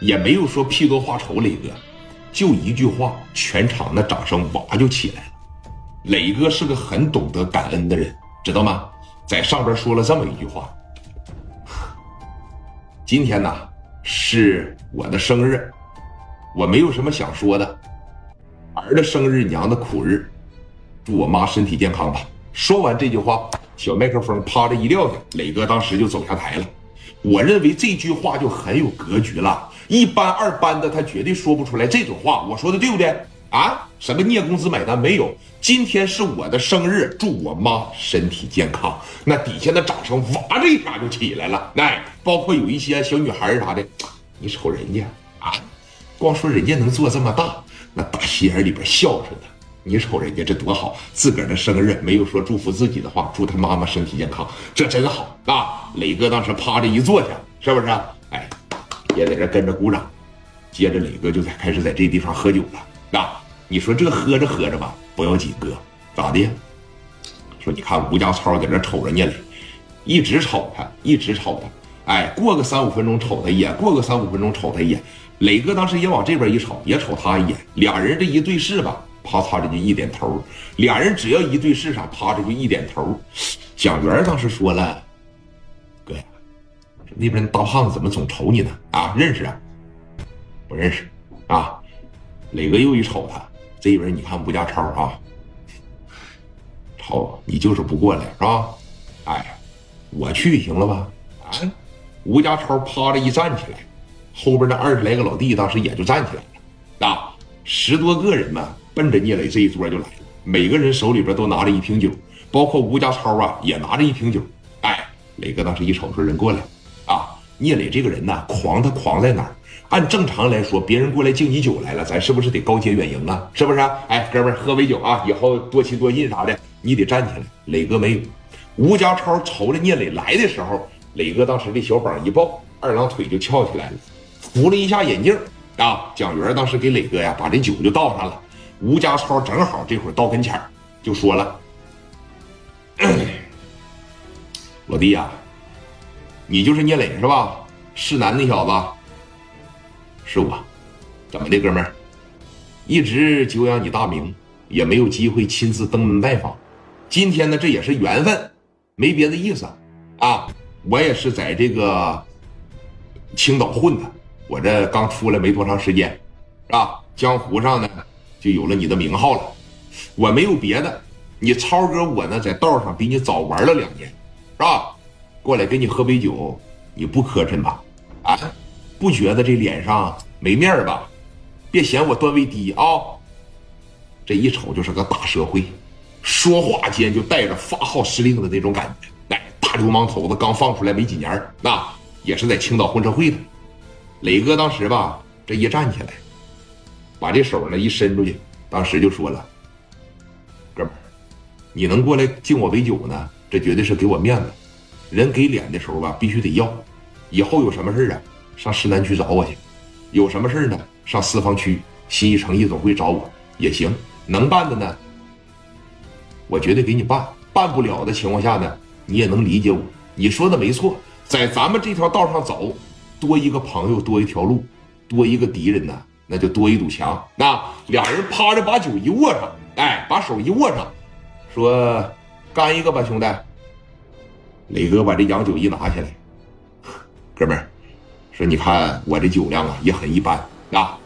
也没有说屁多话丑，磊哥，就一句话，全场的掌声哇就起来了。磊哥是个很懂得感恩的人，知道吗？在上边说了这么一句话：今天呢是我的生日，我没有什么想说的，儿的生日，娘的苦日，祝我妈身体健康吧。说完这句话，小麦克风啪的一撂下，磊哥当时就走下台了。我认为这句话就很有格局了。一班二班的他绝对说不出来这种话，我说的对不对啊？什么聂公子买单没有？今天是我的生日，祝我妈身体健康。那底下的掌声哇的一下就起来了，哎，包括有一些小女孩啥的，你瞅人家啊，光说人家能做这么大，那打心眼里边孝顺的，你瞅人家这多好，自个儿的生日没有说祝福自己的话，祝他妈妈身体健康，这真好啊！磊哥当时趴着一坐下，是不是？也在这跟着鼓掌，接着磊哥就在开始在这地方喝酒了啊！你说这喝着喝着吧，不要紧，哥咋的？说你看吴家超在这瞅着聂磊，一直瞅他，一直瞅他。哎，过个三五分钟瞅他一眼，过个三五分钟瞅他一眼。磊哥当时也往这边一瞅，也瞅他一眼。俩人这一对视吧，啪嚓的就一点头。俩人只要一对视上，啪的就一点头。蒋元当时说了。那边大胖子怎么总瞅你呢？啊，认识啊？不认识啊？磊哥又一瞅他，这边你看吴家超啊，超你就是不过来是吧？哎，我去行了吧？啊，吴家超趴着一站起来，后边那二十来个老弟当时也就站起来了啊，十多个人呢，奔着聂磊这一桌就来了，每个人手里边都拿着一瓶酒，包括吴家超啊也拿着一瓶酒。哎，磊哥当时一瞅说人过来。聂磊这个人呢，狂他狂在哪儿？按正常来说，别人过来敬你酒来了，咱是不是得高阶远迎啊？是不是？哎，哥们儿喝杯酒啊，以后多亲多近啥的，你得站起来。磊哥没有。吴家超瞅着聂磊来的时候，磊哥当时这小膀一抱，二郎腿就翘起来了，扶了一下眼镜啊。蒋元当时给磊哥呀把这酒就倒上了。吴家超正好这会儿到跟前就说了：“ 老弟呀。”你就是聂磊是吧？是男那小子，是我。怎么的，哥们儿？一直久仰你大名，也没有机会亲自登门拜访。今天呢，这也是缘分，没别的意思啊。我也是在这个青岛混的，我这刚出来没多长时间，啊？江湖上呢，就有了你的名号了。我没有别的，你超哥我呢，在道上比你早玩了两年，是吧？过来跟你喝杯酒，你不磕碜吧？啊，不觉得这脸上没面吧？别嫌我段位低啊！这一瞅就是个大社会，说话间就带着发号施令的那种感觉。哎，大流氓头子刚放出来没几年，那也是在青岛混社会的。磊哥当时吧，这一站起来，把这手呢一伸出去，当时就说了：“哥们儿，你能过来敬我杯酒呢？这绝对是给我面子。”人给脸的时候吧，必须得要。以后有什么事啊，上市南区找我去；有什么事呢，上四方区新一城夜总会找我也行。能办的呢，我绝对给你办；办不了的情况下呢，你也能理解我。你说的没错，在咱们这条道上走，多一个朋友多一条路，多一个敌人呢，那就多一堵墙。那俩人趴着把酒一握上，哎，把手一握上，说干一个吧，兄弟。磊哥把这洋酒一拿下来，哥们儿，说你看我这酒量啊也很一般啊，